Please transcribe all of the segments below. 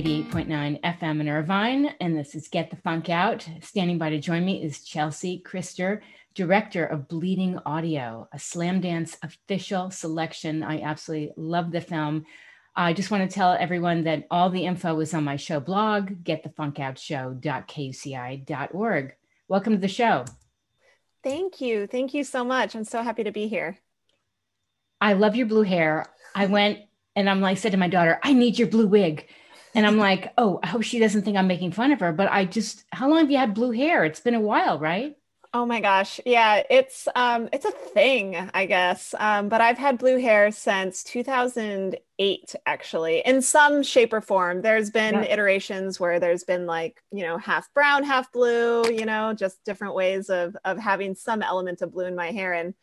88.9 FM in Irvine, and this is Get the Funk Out. Standing by to join me is Chelsea Christer, director of Bleeding Audio, a Slamdance official selection. I absolutely love the film. I just want to tell everyone that all the info is on my show blog, getthefunkoutshow.kuci.org. Welcome to the show. Thank you. Thank you so much. I'm so happy to be here. I love your blue hair. I went and I'm like, said to my daughter, I need your blue wig. And I'm like, oh, I hope she doesn't think I'm making fun of her. But I just, how long have you had blue hair? It's been a while, right? Oh my gosh. Yeah, it's um it's a thing, I guess. Um but I've had blue hair since 2008 actually in some shape or form. There's been yeah. iterations where there's been like, you know, half brown, half blue, you know, just different ways of of having some element of blue in my hair and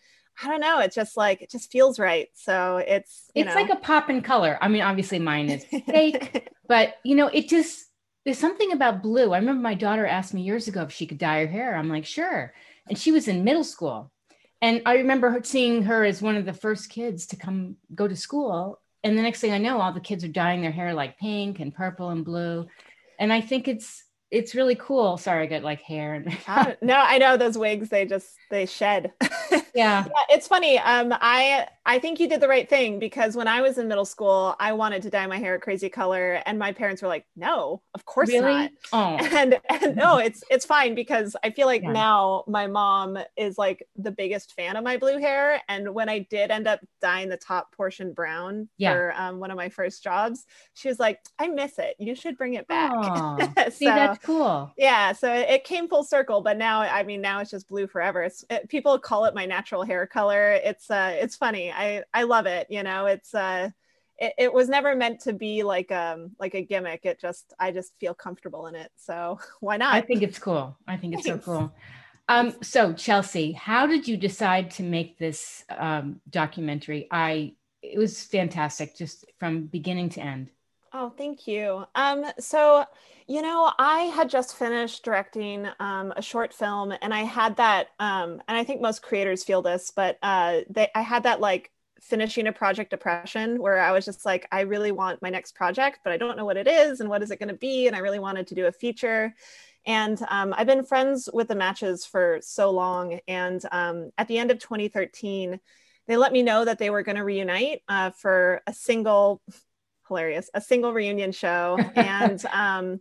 I don't know. It just like it just feels right. So it's it's know. like a pop in color. I mean, obviously mine is fake, but you know, it just there's something about blue. I remember my daughter asked me years ago if she could dye her hair. I'm like, sure. And she was in middle school, and I remember her, seeing her as one of the first kids to come go to school. And the next thing I know, all the kids are dyeing their hair like pink and purple and blue. And I think it's it's really cool. Sorry, I got like hair. And no, I know those wigs. They just they shed. yeah. yeah. It's funny. Um, I I think you did the right thing because when I was in middle school, I wanted to dye my hair a crazy color, and my parents were like, "No, of course really? not." Oh. And and no, it's it's fine because I feel like yeah. now my mom is like the biggest fan of my blue hair, and when I did end up dyeing the top portion brown yeah. for um, one of my first jobs, she was like, "I miss it. You should bring it back." so, See, that's cool. Yeah, so it, it, came full circle, but now I mean, now it's just blue forever. It's it, people call it my natural hair color. It's uh, it's funny. I I love it. You know, it's uh, it, it was never meant to be like um like a gimmick. It just I just feel comfortable in it. So why not? I think it's cool. I think it's Thanks. so cool. Um, so Chelsea, how did you decide to make this um, documentary? I it was fantastic, just from beginning to end. Oh, thank you. Um, so, you know, I had just finished directing um, a short film, and I had that, um, and I think most creators feel this, but uh, they, I had that like finishing a project depression where I was just like, I really want my next project, but I don't know what it is and what is it going to be, and I really wanted to do a feature. And um, I've been friends with the matches for so long, and um, at the end of 2013 they let me know that they were going to reunite uh, for a single hilarious, a single reunion show. and um,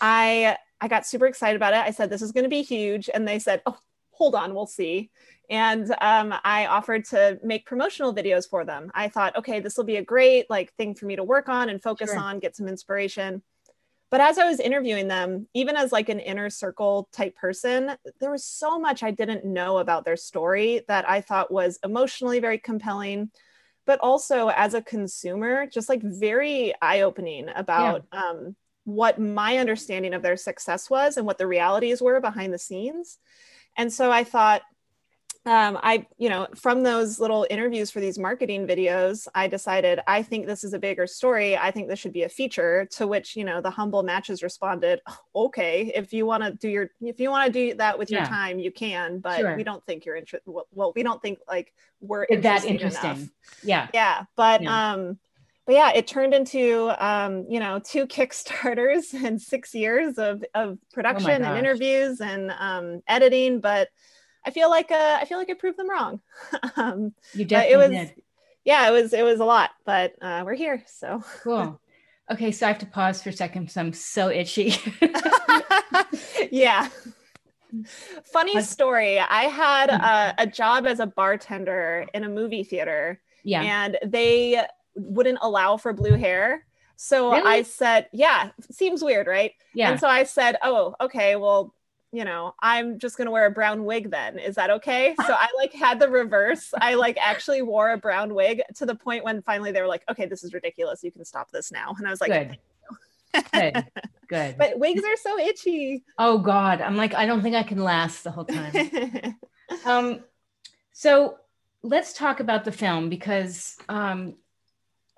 I I got super excited about it. I said, this is going to be huge. And they said, oh, hold on, we'll see. And um, I offered to make promotional videos for them. I thought, okay, this will be a great like thing for me to work on and focus sure. on, get some inspiration. But as I was interviewing them, even as like an inner circle type person, there was so much I didn't know about their story that I thought was emotionally very compelling but also as a consumer, just like very eye opening about yeah. um, what my understanding of their success was and what the realities were behind the scenes. And so I thought, um, I, you know, from those little interviews for these marketing videos, I decided I think this is a bigger story. I think this should be a feature. To which, you know, the humble matches responded, "Okay, if you want to do your, if you want to do that with yeah. your time, you can, but sure. we don't think you're interested. Well, we don't think like we're that interesting. Enough. Yeah, yeah, but yeah. um, but yeah, it turned into um, you know two Kickstarters and six years of of oh production oh and interviews and um, editing, but I feel like uh, I feel like I proved them wrong. um, you definitely it was, did. Yeah, it was it was a lot, but uh, we're here. So cool. Okay, so I have to pause for a second because I'm so itchy. yeah. Funny story. I had a, a, job as a bartender in a movie theater. Yeah. And they wouldn't allow for blue hair. So really? I said, yeah, seems weird, right? Yeah. And so I said, oh, okay, well, you know, I'm just gonna wear a brown wig then. Is that okay? So I like had the reverse. I like actually wore a brown wig to the point when finally they were like, okay, this is ridiculous. You can stop this now. And I was like, good. good. Good. But wigs are so itchy. Oh God. I'm like, I don't think I can last the whole time. um, so let's talk about the film because um,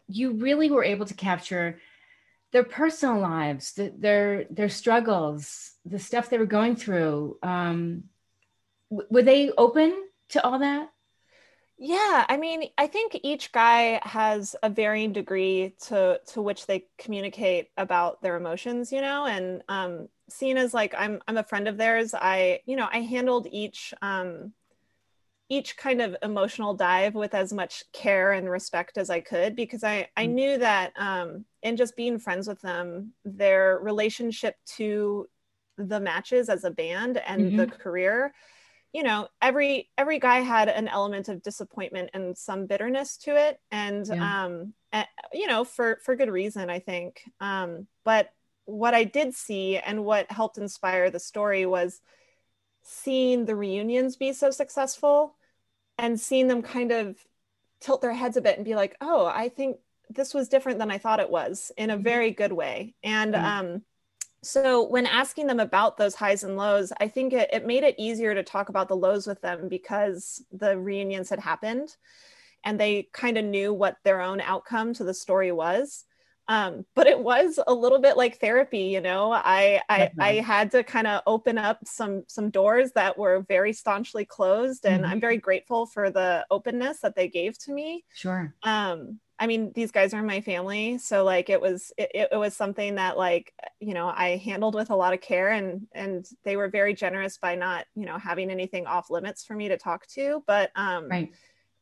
you really were able to capture their personal lives, the, their their struggles, the stuff they were going through. Um, w- were they open to all that? Yeah, I mean, I think each guy has a varying degree to to which they communicate about their emotions, you know, and um seeing as like I'm I'm a friend of theirs, I, you know, I handled each um each kind of emotional dive with as much care and respect as I could because I I mm. knew that um in just being friends with them, their relationship to the matches as a band and mm-hmm. the career you know every every guy had an element of disappointment and some bitterness to it and yeah. um and, you know for for good reason i think um but what i did see and what helped inspire the story was seeing the reunions be so successful and seeing them kind of tilt their heads a bit and be like oh i think this was different than i thought it was in a mm-hmm. very good way and mm-hmm. um so when asking them about those highs and lows i think it, it made it easier to talk about the lows with them because the reunions had happened and they kind of knew what their own outcome to the story was. Um, but it was a little bit like therapy you know? I i, I had to kind of open up some some doors that were very staunchly closed and mm-hmm. i'm very grateful for the openness that they gave to me. Sure. Um I mean, these guys are my family, so like it was it, it was something that like you know I handled with a lot of care, and and they were very generous by not you know having anything off limits for me to talk to. But um, right.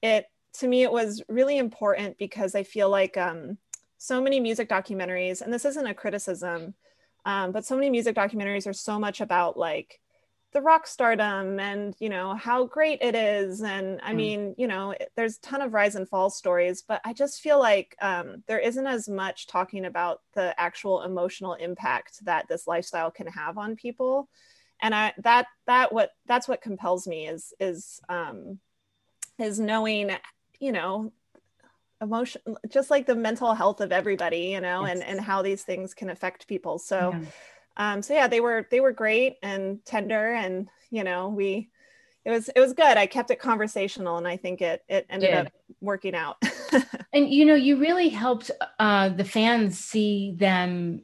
it to me it was really important because I feel like um, so many music documentaries, and this isn't a criticism, um, but so many music documentaries are so much about like the rock stardom and you know how great it is and i mm. mean you know there's a ton of rise and fall stories but i just feel like um, there isn't as much talking about the actual emotional impact that this lifestyle can have on people and i that that what that's what compels me is is um is knowing you know emotion just like the mental health of everybody you know yes. and and how these things can affect people so yeah um, so yeah they were they were great and tender and you know we it was it was good. I kept it conversational and i think it it ended Did. up working out. And you know you really helped uh, the fans see them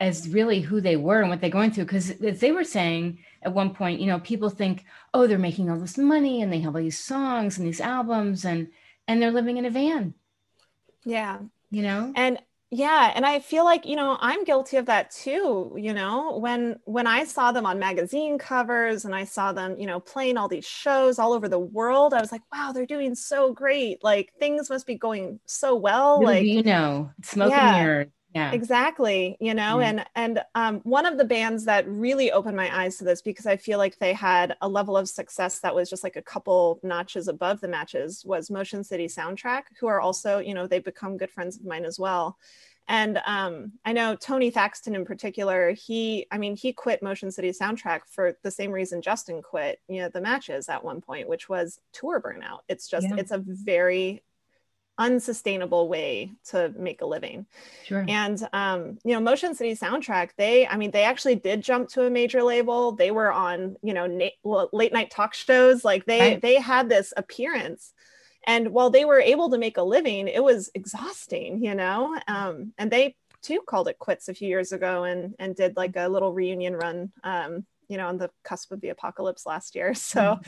as really who they were and what they're going through. Because as they were saying at one point you know people think oh they're making all this money and they have all these songs and these albums and and they're living in a van. Yeah. You know? And yeah and i feel like you know i'm guilty of that too you know when when i saw them on magazine covers and i saw them you know playing all these shows all over the world i was like wow they're doing so great like things must be going so well like you know smoking yeah. mirrors yeah. Exactly you know and and um, one of the bands that really opened my eyes to this because i feel like they had a level of success that was just like a couple notches above the matches was motion city soundtrack who are also you know they've become good friends of mine as well. And um, i know tony thaxton in particular he i mean he quit motion city soundtrack for the same reason justin quit you know the matches at one point which was tour burnout. It's just yeah. it's a very unsustainable way to make a living. Sure. And um, you know, Motion City Soundtrack, they, I mean, they actually did jump to a major label. They were on, you know, na- late night talk shows. Like they right. they had this appearance. And while they were able to make a living, it was exhausting, you know. Um, and they too called it quits a few years ago and and did like a little reunion run um, you know on the cusp of the apocalypse last year. So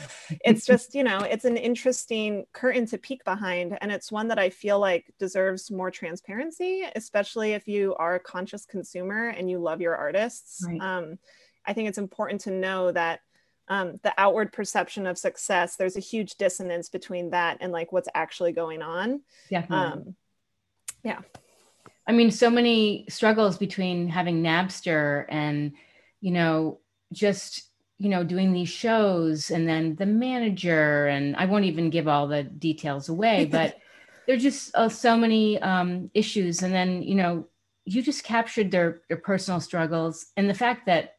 it's just you know it's an interesting curtain to peek behind and it's one that i feel like deserves more transparency especially if you are a conscious consumer and you love your artists. Right. um, i think it's important to know that um, the outward perception of success there's a huge dissonance between that and like what's actually going on. Definitely. Um, yeah. I mean so many struggles between having napster and you know just you know doing these shows and then the manager and i won't even give all the details away but there's just uh, so many um, issues. And then you know you just captured their their personal struggles and the fact that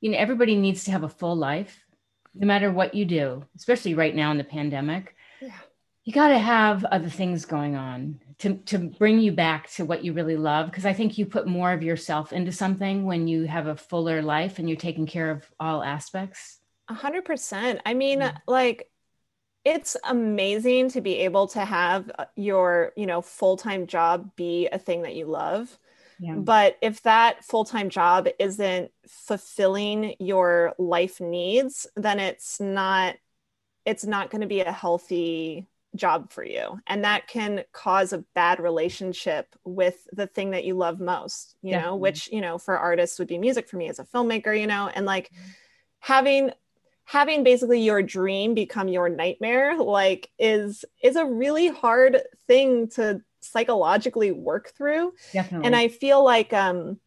you know everybody needs to have a full life no matter what you do especially right now in the pandemic. Yeah. you got to have other things going on to to bring you back to what you really love because i think you put more of yourself into something when you have a fuller life and you're taking care of all aspects a hundred percent i mean yeah. like it's amazing to be able to have uh, your you know full-time job be a thing that you love yeah. but if that full-time job isn't fulfilling your life needs then it's not it's not going to be a healthy job for you and that can cause a bad relationship with the thing that you love most you Definitely. know which you know for artists would be music for me as a filmmaker you know and like having having basically your dream become your nightmare like is is a really hard thing to psychologically work through Definitely. and i feel like um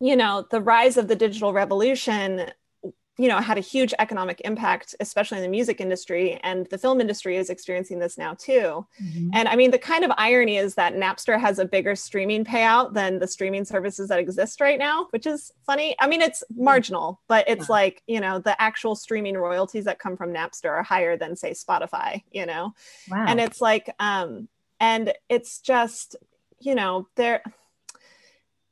you know the rise of the digital revolution you know had a huge economic impact especially in the music industry and the film industry is experiencing this now too mm-hmm. and i mean the kind of irony is that napster has a bigger streaming payout than the streaming services that exist right now which is funny i mean it's marginal but it's yeah. like you know the actual streaming royalties that come from napster are higher than say spotify you know wow. and it's like um and it's just you know there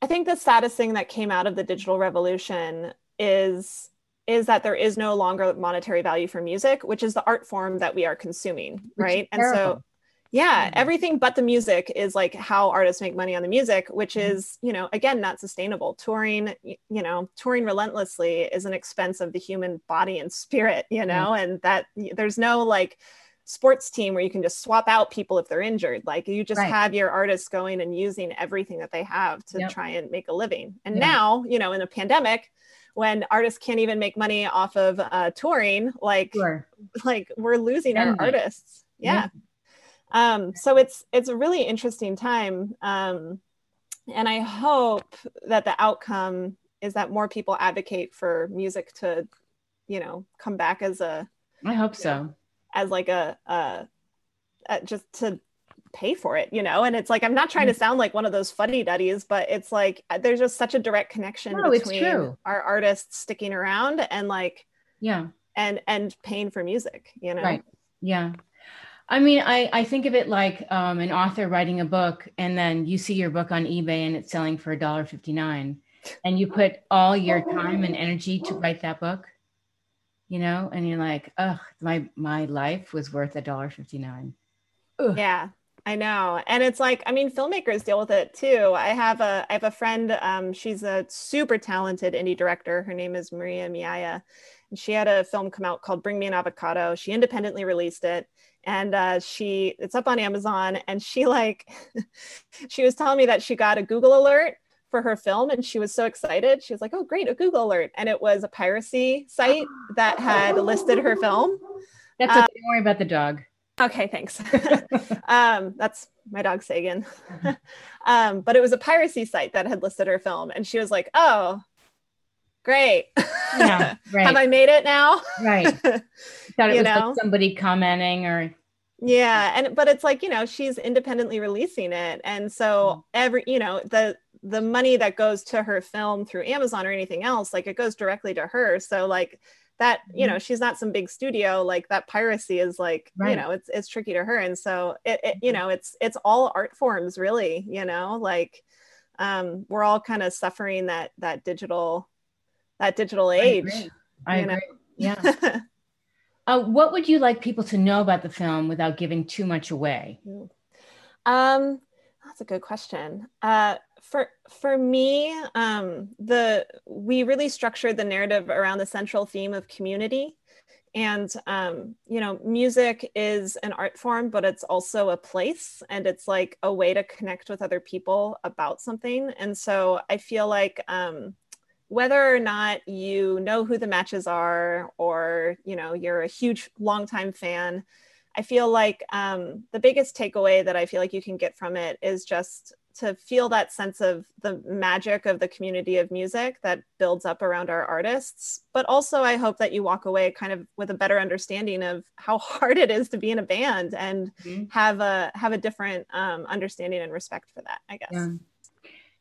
i think the saddest thing that came out of the digital revolution is is that there is no longer monetary value for music, which is the art form that we are consuming, right? And so yeah, everything but the music is like how artists make money on the music, which mm-hmm. is, you know, again, not sustainable. Touring, you know, touring relentlessly is an expense of the human body and spirit, you know, mm-hmm. and that there's no like sports team where you can just swap out people if they're injured. Like you just right. have your artists going and using everything that they have to yep. try and make a living. And yeah. now, you know, in a pandemic, when artists can't even make money off of uh, touring like sure. like we're losing our artists yeah. yeah. Um, so it's it's a really interesting time um, and i hope that the outcome is that more people advocate for music to you know come back as a i hope so know, as like a, a, a just to pay for it, you know? And it's like, I'm not trying to mm. sound like one of those fuddy duddies, but it's like, uh, there's just such a direct connection no, between our artists sticking around and like, yeah. And, and paying for music, you know? Right. Yeah. I mean, I, I think of it like um, an author writing a book and then you see your book on eBay and it's selling for $1.59 and you put all your time and energy to write that book, you know, and you're like, oh, my, my life was worth a dollar $1.59. Yeah. I know. And it's like, I mean, filmmakers deal with it too. I have a I have a friend, um, she's a super talented indie director. Her name is Maria Miaya. And she had a film come out called Bring Me an Avocado. She independently released it. And uh, she it's up on Amazon. And she like she was telling me that she got a Google alert for her film and she was so excited. She was like, Oh, great, a Google alert. And it was a piracy site that had listed her film. That's okay. Um, Don't worry about the dog. Okay, thanks. um, that's my dog Sagan. um, but it was a piracy site that had listed her film, and she was like, "Oh, great! Yeah, right. Have I made it now?" right. Thought it was like somebody commenting or. Yeah, and but it's like you know she's independently releasing it, and so every you know the the money that goes to her film through Amazon or anything else, like it goes directly to her. So like that you know mm-hmm. she's not some big studio like that piracy is like right. you know it's it's tricky to her and so it, it, you mm-hmm. know it's it's all art forms really you know like um we're all kind of suffering that that digital that digital age I agree, I agree. yeah uh, what would you like people to know about the film without giving too much away um that's a good question uh for for me um, the we really structured the narrative around the central theme of community. And um, you know music is an art form but it's also a place and it's like a way to connect with other people about something. And so i feel like um, whether or not you know who the matches are or you know you're a huge longtime fan i feel like um, the biggest takeaway that i feel like you can get from it is just to feel that sense of the magic of the community of music that builds up around our artists but also i hope that you walk away kind of with a better understanding of how hard it is to be in a band and mm-hmm. have a have a different um, understanding and respect for that i guess yeah.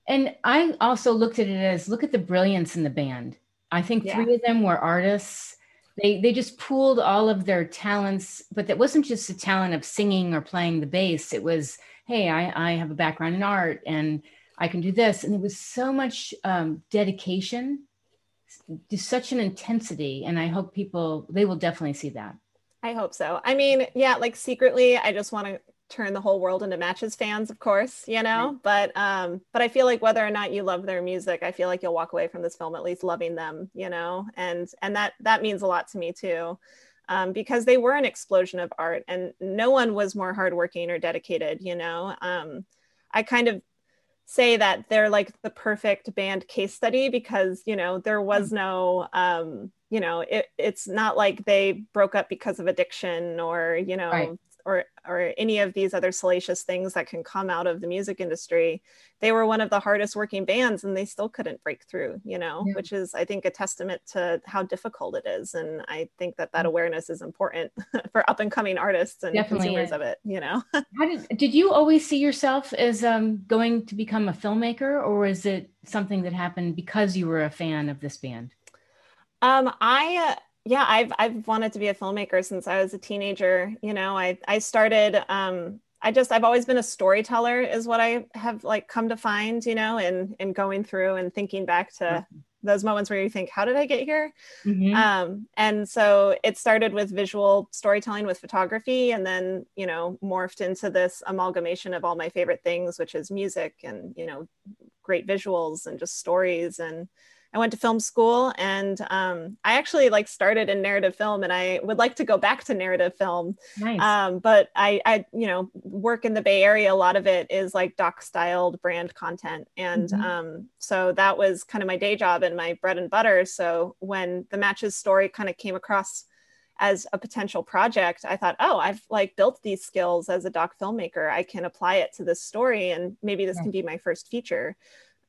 and i also looked at it as look at the brilliance in the band i think yeah. three of them were artists they they just pooled all of their talents but that wasn't just a talent of singing or playing the bass it was hey, I, I have a background in art and I can do this. And there was so much um, dedication, just such an intensity. And I hope people, they will definitely see that. I hope so. I mean, yeah, like secretly, I just want to turn the whole world into matches fans of course you know right. but um but i feel like whether or not you love their music i feel like you'll walk away from this film at least loving them you know and and that that means a lot to me too um, because they were an explosion of art and no one was more hardworking or dedicated, you know. Um, I kind of say that they're like the perfect band case study because, you know, there was mm. no, um, you know, it, it's not like they broke up because of addiction or, you know, right or or any of these other salacious things that can come out of the music industry they were one of the hardest working bands and they still couldn't break through you know yeah. which is i think a testament to how difficult it is and i think that that mm-hmm. awareness is important for up and coming artists and Definitely consumers of it you know how did, did you always see yourself as um, going to become a filmmaker or was it something that happened because you were a fan of this band um, I uh, yeah i've i've wanted to be a filmmaker since i was a teenager you know i i started um i just i've always been a storyteller is what i have like come to find you know and and going through and thinking back to mm-hmm. those moments where you think how did i get here mm-hmm. um and so it started with visual storytelling with photography and then you know morphed into this amalgamation of all my favorite things which is music and you know great visuals and just stories and I went to film school and um, I actually like started in narrative film and I would like to go back to narrative film. Nice. Um, but I, I, you know, work in the Bay Area. A lot of it is like doc styled brand content. And mm-hmm. um, so that was kind of my day job and my bread and butter. So when the matches story kind of came across as a potential project, I thought, oh, I've like built these skills as a doc filmmaker. I can apply it to this story and maybe this yeah. can be my first feature.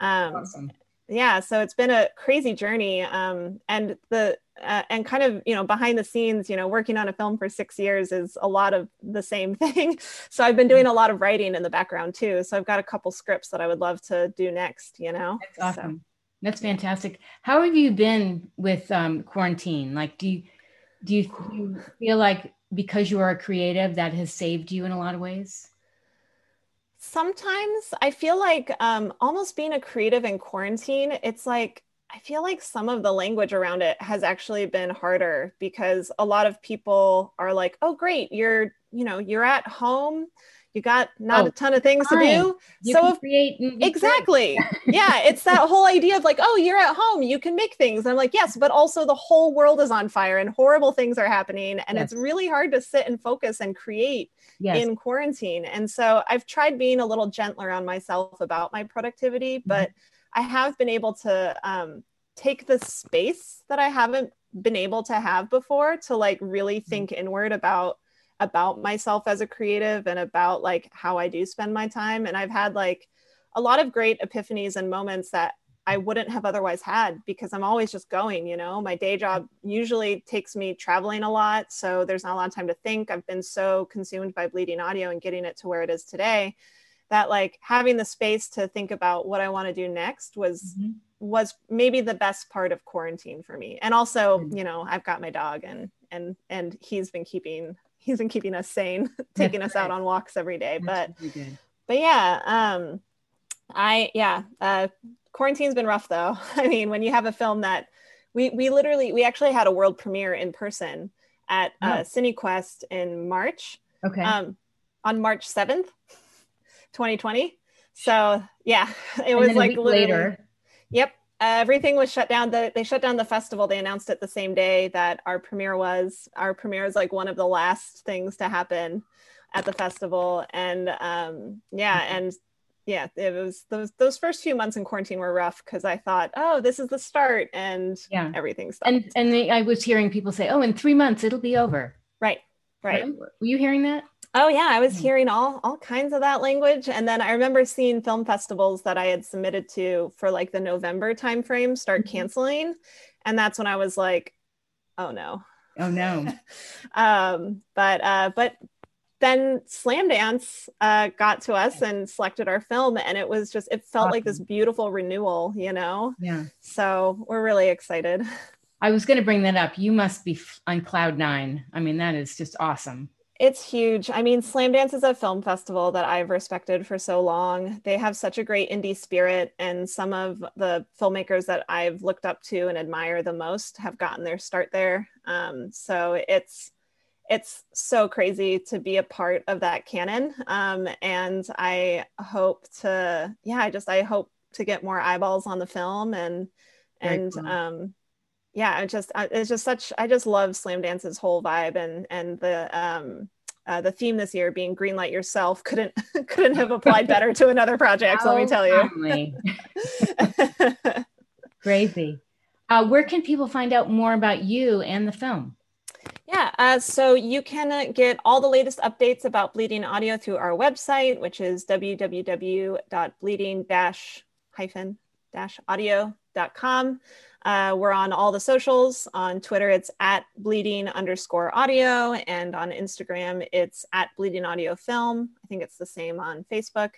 Um, awesome yeah so it's been a crazy journey um, and the uh, and kind of you know behind the scenes you know working on a film for six years is a lot of the same thing. So i've been doing a lot of writing in the background too so i've got a couple scripts that i would love to do next you know? That's awesome. So. that's fantastic. How have you been with um, quarantine? Like do you do you, do you feel like because you are a creative that has saved you in a lot of ways sometimes I feel like um, almost being a creative in quarantine, it's like I feel like some of the language around it has actually been harder because a lot of people are like, "Oh, great, you're you know you're at home." You got not oh, a ton of things fine. to do you so create exactly yeah it's that whole idea of like oh you're at home you can make things and i'm like yes but also the whole world is on fire and horrible things are happening and yes. it's really hard to sit and focus and create yes. in quarantine and so i've tried being a little gentler on myself about my productivity mm-hmm. but i have been able to um, take the space that i haven't been able to have before to like really mm-hmm. think mm-hmm. inward about about myself as a creative and about like how I do spend my time. And I've had like a lot of great epiphanies and moments that I wouldn't have otherwise had because I'm always just going, you know. My day job usually takes me traveling a lot. So there's not a lot of time to think. I've been so consumed by bleeding audio and getting it to where it is today that like having the space to think about what I want to do next was mm-hmm. was maybe the best part of quarantine for me. And also, mm-hmm. you know, I've got my dog and and and he's been keeping he's been keeping us sane, taking That's us right. out on walks every day. That's but but yeah, um, I yeah, uh, quarantine's been rough though. I mean, when you have a film that we we literally we actually had a world premiere in person at uh, oh. CineQuest in March. Okay. Um, on March seventh, twenty twenty. So yeah, it and was like later. Yep, everything was shut down. The, they shut down the festival. They announced it the same day that our premiere was. Our premiere is like one of the last things to happen at the festival. And um, yeah, mm-hmm. and yeah, it was those those first few months in quarantine were rough because I thought, oh, this is the start, and yeah, everything stopped. And and they, I was hearing people say, oh, in three months it'll be over. Right, right. Were you hearing that? Oh yeah, I was hmm. hearing all all kinds of that language, and then I remember seeing film festivals that I had submitted to for like the November timeframe start mm-hmm. canceling, and that's when I was like, "Oh no, oh no." um, but uh, but then Slamdance uh, got to us and selected our film, and it was just it felt awesome. like this beautiful renewal, you know. Yeah. So we're really excited. I was going to bring that up. You must be on cloud nine. I mean, that is just awesome. It's huge. I mean, Slamdance is a film festival that I've respected for so long. They have such a great indie spirit, and some of the filmmakers that I've looked up to and admire the most have gotten their start there. Um, so it's it's so crazy to be a part of that canon. Um, and I hope to, yeah, I just I hope to get more eyeballs on the film and and um, yeah, it just it's just such I just love Slamdance's whole vibe and and the um uh, the theme this year being greenlight yourself couldn't couldn't have applied better to another project. Oh, let me tell you. Crazy. Uh, where can people find out more about you and the film? Yeah, uh, so you can uh, get all the latest updates about bleeding audio through our website, which is www.bleeding-audio.com. Uh, we're on all the socials. On Twitter, it's at bleeding underscore audio, and on Instagram, it's at bleeding audio film. I think it's the same on Facebook.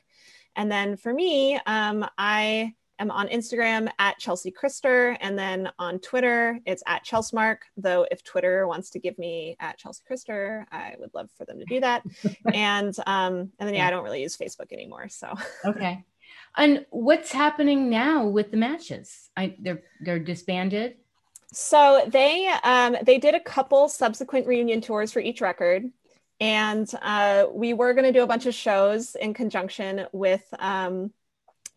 And then for me, um, I am on Instagram at Chelsea Christer, and then on Twitter, it's at Chelsmark. Though if Twitter wants to give me at Chelsea Christer, I would love for them to do that. and um, and then yeah, I don't really use Facebook anymore. So okay. And what's happening now with the matches? I they're they're disbanded. So they um, they did a couple subsequent reunion tours for each record, and uh, we were going to do a bunch of shows in conjunction with um,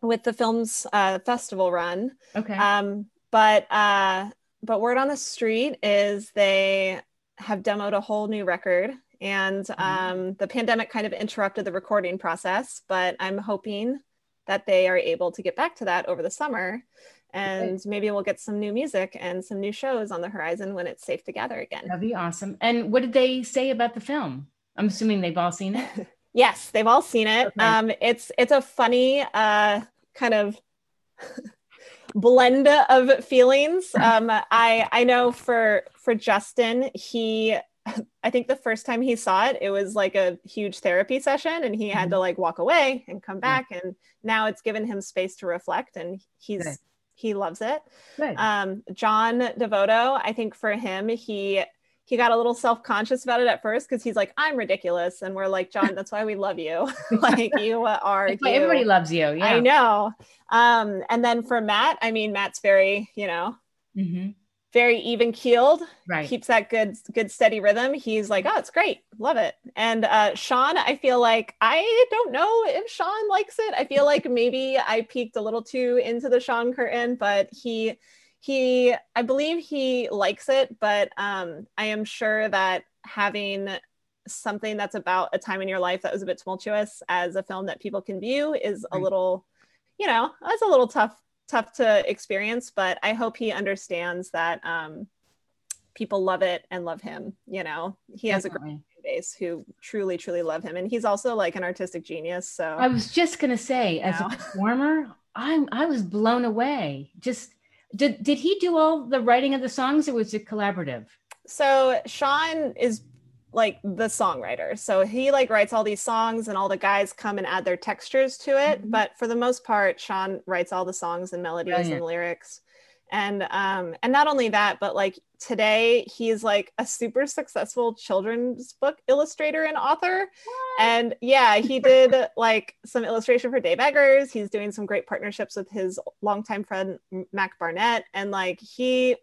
with the film's uh, festival run. Okay. Um, but uh, but word on the street is they have demoed a whole new record, and mm-hmm. um, the pandemic kind of interrupted the recording process. But I'm hoping that they are able to get back to that over the summer. And maybe we'll get some new music and some new shows on the horizon when it's safe to gather again. That'd be awesome. And what did they say about the film? I'm assuming they've all seen it. yes, they've all seen it. Okay. Um, it's it's a funny uh, kind of blend of feelings. Um, I I know for for Justin, he I think the first time he saw it, it was like a huge therapy session and he had mm-hmm. to like walk away and come back. And now it's given him space to reflect and he's, Good. he loves it. Um, Jon Devoto, I think for him, he, he got a little self-conscious about it at first because he's like, I'm ridiculous. And we're like, Jon, that's why we love you. like you are. You. everybody loves you. Yeah. I know. Um, and then for Matt, I mean, Matt's very, you know, mm-hmm very even keeled right. keeps that good good steady rhythm. He's like oh it's great. Love it. And uh shawn i feel like i don't know if shawn likes it. I feel like maybe i peeked a little too into the shawn curtain but he he i believe he likes it but um i am sure that having something that's about a time in your life that was a bit tumultuous as a film that people can view is right. a little you know that's a little tough tough to experience, but I hope he understands that um, people love it and love him. You know, he has Definitely. a great base who truly, truly love him, and he's also like an artistic genius. So I was just gonna say, as know? a performer, I'm I was blown away. Just did did he do all the writing of the songs, or was it collaborative? So Shawn is like the songwriter. So he like writes all these songs and all the guys come and add their textures to it. Mm-hmm. But for the most part, Shawn writes all the songs and melodies Brilliant. and lyrics. And um and not only that, but like today he's like a super successful children's book illustrator and author. What? And yeah, he did like some illustration for Dave Eggers. He's doing some great partnerships with his longtime friend Mac Barnett. And like he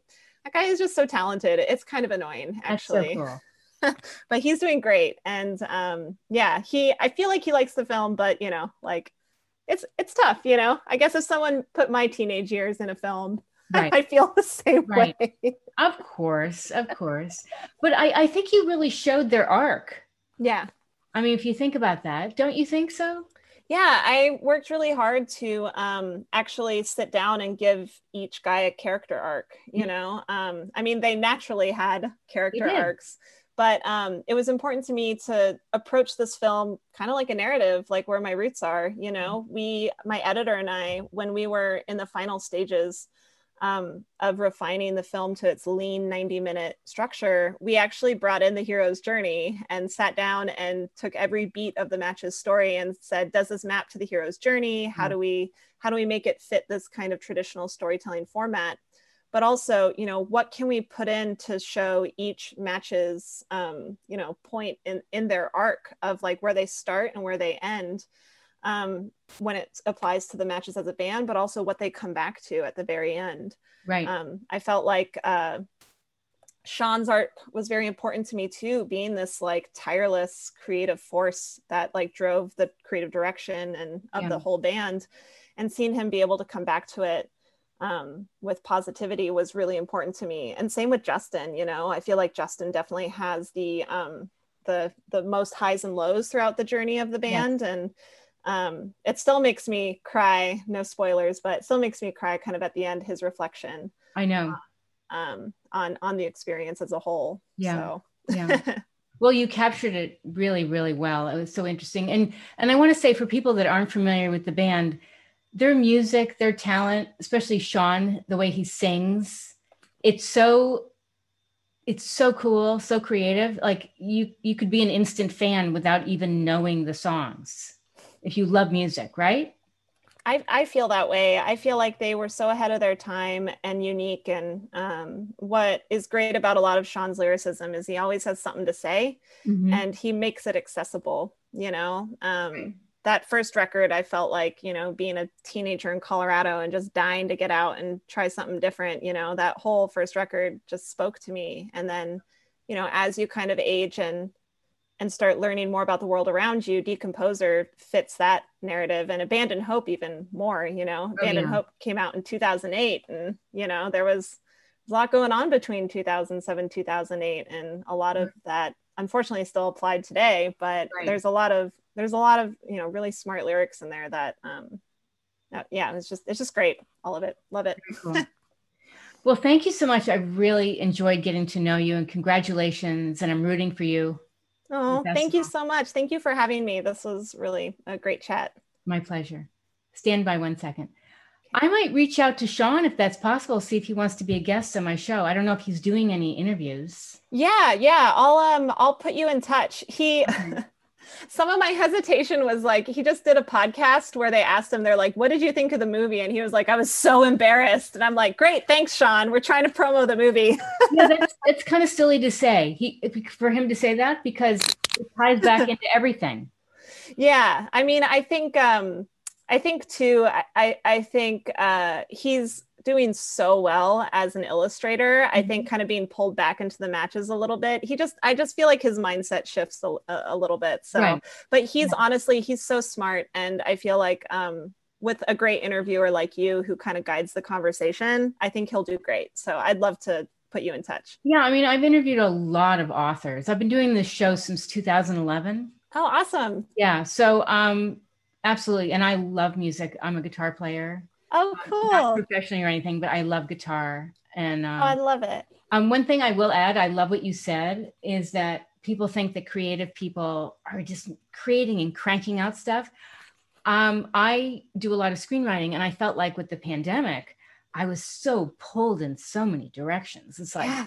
that guy is just so talented. It's kind of annoying, actually. So cool. but he's doing great. And um, yeah, he I feel like he likes the film, but you know, like it's it's tough, you know. I guess if someone put my teenage years in a film, right. I feel the same right. way. of course, of course. But I, I think you really showed their arc. Yeah. I mean, if you think about that, don't you think so? Yeah, I worked really hard to um, actually sit down and give each guy a character arc. You mm-hmm. know, um, I mean, they naturally had character arcs, but um, it was important to me to approach this film kind of like a narrative like where my roots are you know? We my editor and i when we were in the final stages um, of refining the film to its lean 90 minute structure we actually brought in the hero's journey and sat down and took every beat of the match's story and said does this map to the hero's journey? How mm-hmm. do we how do we make it fit this kind of traditional storytelling format but also you know what can we put in to show each match's um, you know point in in their arc of like where they start and where they end um, when it applies to the matches as a band but also what they come back to at the very end right um, i felt like uh, shawn's art was very important to me too being this like tireless creative force that like drove the creative direction and of yeah. the whole band and seeing him be able to come back to it um, with positivity was really important to me. And same with Justin, you know, I feel like Justin definitely has the um, the the most highs and lows throughout the journey of the band. Yeah. And um, it still makes me cry, no spoilers, but still makes me cry kind of at the end, his reflection. I know. Um, on on the experience as a whole. Yeah. So. yeah. Well, you captured it really, really well. It was so interesting. And and I want to say for people that aren't familiar with the band, their music, their talent, especially Shawn, the way he sings, it's so it's so cool, so creative. Like you you could be an instant fan without even knowing the songs if you love music, right? I, I feel that way. I feel like they were so ahead of their time and unique. And um, what is great about a lot of Shawn's lyricism is he always has something to say mm-hmm. and he makes it accessible, you know? Um, that first record, I felt like, you know, being a teenager in Colorado and just dying to get out and try something different, you know, that whole first record just spoke to me. And then, you know, as you kind of age and and start learning more about the world around you, Decomposer fits that narrative and A Band in Hope even more, you know. Oh, A Band in yeah. Hope came out in 2008 and, you know, there was a lot going on between 2007 2008 and a lot of mm. that unfortunately still applied today but right. there's a lot of there's a lot of you know really smart lyrics in there that um yeah it's just it's just great. All of it. Love it. Cool. well thank you so much. I really enjoyed getting to know you and congratulations and i'm rooting for you. Oh thank you so much. Thank you for having me. This was really a great chat. My pleasure. Stand by one second I might reach out to Shawn if that's possible, see if he wants to be a guest on my show. I don't know if he's doing any interviews. Yeah, yeah. I'll um I'll put you in touch. He some of my hesitation was like he just did a podcast where they asked him they're like what did you think of the movie and he was like i was so embarrassed and i'm like great thanks shawn we're trying to promo the movie yeah that's it's kind of silly to say he for him to say that because it ties back into everything yeah i mean i think um i think too i i think uh he's doing so well as an illustrator. Mm-hmm. I think mm-hmm. kind of being pulled back into the matches a little bit. He just, I just feel like his mindset shifts a, a little bit. So, right. but he's yeah. honestly, he's so smart. And I feel like, um, with a great interviewer like you who kind of guides the conversation, I think he'll do great. So I'd love to put you in touch. Yeah, I mean, I've interviewed a lot of authors. I've been doing this show since 2011. Oh, awesome. Yeah, so um absolutely and I love music. I'm a guitar player. Oh, cool. Not professionally or anything, but I love guitar. And um, oh, I love it. Um, one thing I will add, I love what you said, is that people think that creative people are just creating and cranking out stuff. Um, I do a lot of screenwriting, and I felt like with the pandemic, I was so pulled in so many directions. It's like, yeah.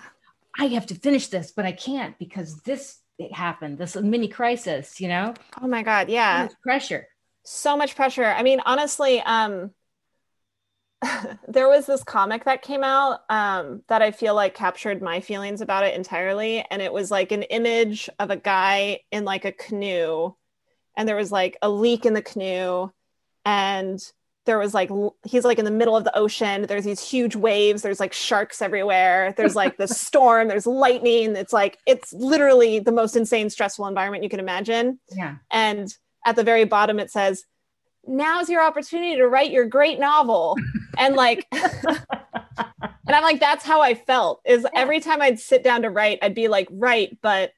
I have to finish this, but I can't because this it happened, this mini crisis, you know? Oh my God. Yeah. pressure. So much pressure. I mean, honestly, um, there was this comic that came out um, that I feel like captured my feelings about it entirely. And it was like an image of a guy in like a canoe, and there was like a leak in the canoe, and there was like he's like in the middle of the ocean. There's these huge waves. There's like sharks everywhere. There's like the storm. There's lightning. It's like it's literally the most insane, stressful environment you can imagine. Yeah. And at the very bottom, it says now's your opportunity to write your great novel and like and i'm like that's how i felt is every time i'd sit down to write i'd be like right but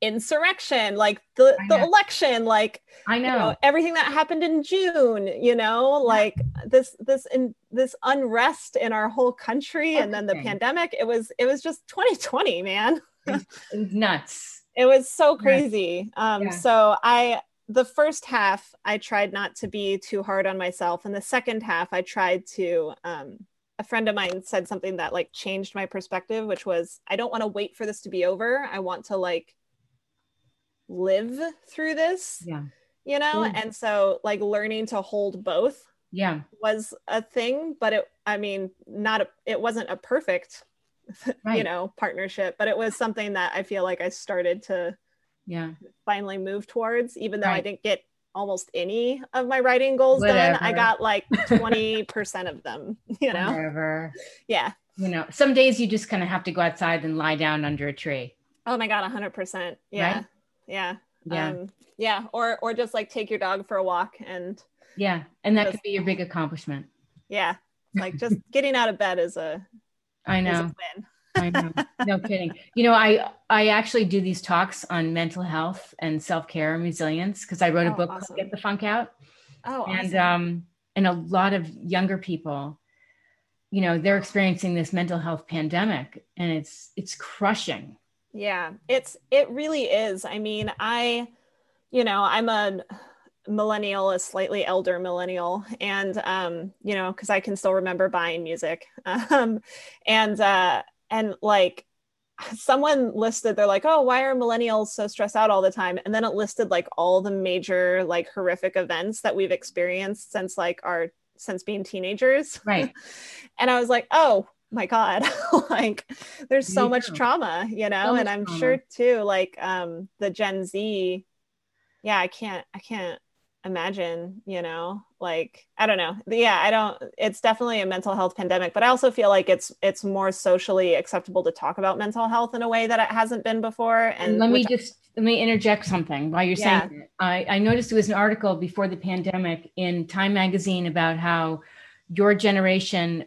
insurrection like the the election like i know. You know. everything that happened in june you know like this this in this unrest in our whole country Everything. and then the pandemic it was it was just 2020 man it it was nuts it was so crazy. Um yeah. so i the first half i tried not to be too hard on myself. And the second half i tried to um, a friend of mine said something that like changed my perspective which was i don't want to wait for this to be over. I want to like live through this yeah. you know? And so like learning to hold both yeah. was a thing but it i mean not a, it wasn't a perfect right. you know partnership but it was something that i feel like i started to yeah finally move towards even though right. i didn't get almost any of my writing goals Whatever. done i got like 20% of them you know Whatever. yeah you know some days you just kind of have to go outside and lie down under a tree oh my god 100% yeah right? yeah yeah um, yeah or or just like take your dog for a walk and yeah and that just, could be your big accomplishment yeah like just getting out of bed is a I know. I know. No kidding. You know, I I actually do these talks on mental health and self care and resilience because I wrote a oh, book awesome. called Get the Funk Out. Oh, and awesome. um, and a lot of younger people, you know, they're experiencing this mental health pandemic, and it's it's crushing. Yeah, it's it really is. I mean, I, you know, I'm a millennial, a slightly elder millennial, and um, you know, because I can still remember buying music, um, and uh, and like someone listed they're like oh why are millennials so stressed out all the time? And then it listed like all the major like horrific events that we've experienced since like our since being teenagers. Right. And i was like oh my god like there's so much trauma you know so and i'm trauma. sure too like um the gen z yeah i can't i can't imagine you know like i don't know. Yeah i don't it's definitely a mental health pandemic but i also feel like it's it's more socially acceptable to talk about mental health in a way that it hasn't been before and let me just let me interject something while you're saying yeah. I, I noticed there was an article before the pandemic in time magazine about how your generation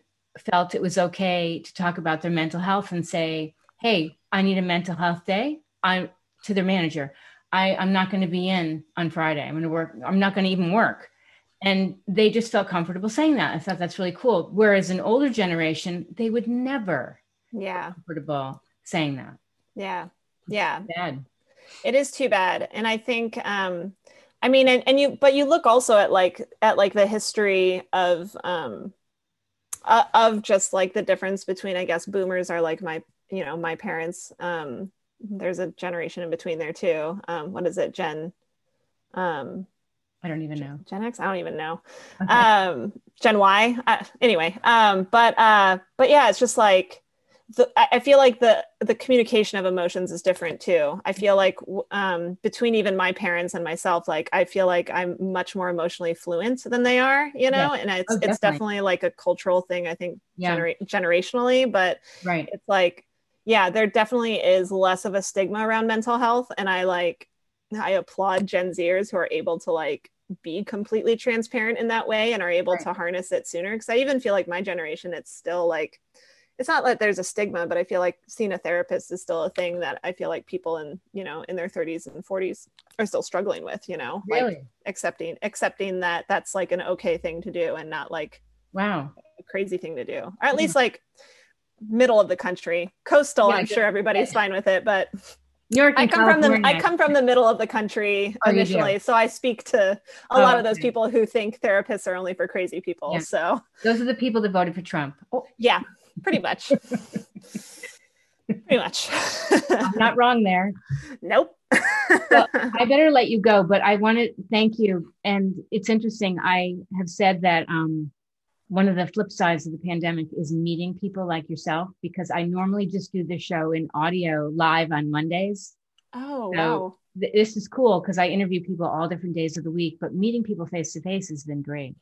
felt it was okay to talk about their mental health and say hey i need a mental health day i'm to their manager I, I'm not going to be in on Friday. I'm going to work. I'm not going to even work. And they just felt comfortable saying that. I thought that's really cool. Whereas an older generation, they would never yeah comfortable saying that. Yeah. Yeah. It's bad. It is too bad. And I think um I mean and, and you but you look also at like at like the history of um uh, of just like the difference between I guess boomers are like my you know my parents um there's a generation in between there too. Um, what is it, Gen? Um, I don't even know. Gen X? I don't even know. Okay. Um, Gen Y. Uh, anyway, um, but uh, but yeah, it's just like the, I feel like the the communication of emotions is different too. I feel like um, between even my parents and myself, like I feel like I'm much more emotionally fluent than they are, you know. And it's oh, definitely. it's definitely like a cultural thing. I think yeah. genera- generationally, but right. it's like yeah, there definitely is less of a stigma around mental health. And I like, I applaud Gen Zers who are able to like be completely transparent in that way and are able right. to harness it sooner. Cause I even feel like my generation, it's still like, it's not like there's a stigma, but I feel like seeing a therapist is still a thing that I feel like people in, you know, in their 30s and 40s are still struggling with, you know, really? like accepting, accepting that that's like an okay thing to do and not like, wow, a crazy thing to do. Or at least like, middle of the country. Coastal, yeah, I'm sure everybody's fine with it, but New York I come California. from the I come from the middle of the country oh, initially, so I speak to a oh, lot of those okay. people who think therapists are only for crazy people. Yeah. So those are the people that voted for Trump. Oh. Yeah, pretty much. pretty much. I'm not wrong there. Nope. well, I better let you go, but I want to thank you. And it's interesting. I have said that um, one of the flip sides of the pandemic is meeting people like yourself because I normally just do the show in audio live on Mondays. Oh, so wow. Th- this is cool because I interview people all different days of the week, but meeting people face to face has been great.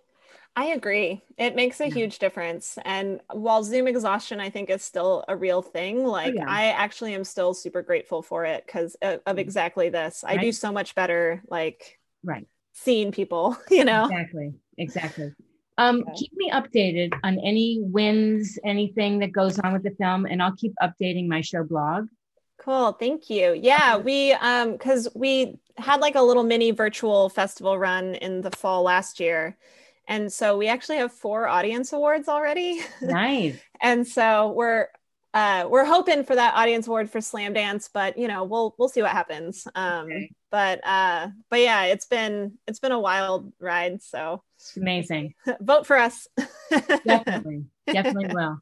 I agree. It makes a yeah. huge difference. And while Zoom exhaustion, I think, is still a real thing, oh, like yeah. I actually am still super grateful for it because of, of, exactly this. Right. I do so much better, like, right. Seeing people, you know? Exactly. Exactly. Um, okay. Keep me updated on any wins, anything that goes on with the film, and I'll keep updating my show blog. Cool, thank you. Yeah, we um because we had like a little mini virtual festival run in the fall last year. And so we actually have four audience awards already. Nice. and so we're uh, we're hoping for that audience award for Slamdance, but you know we'll we'll see what happens. Um, okay. But uh, but yeah, it's been it's been a wild ride. So amazing. Vote for us. definitely, definitely will.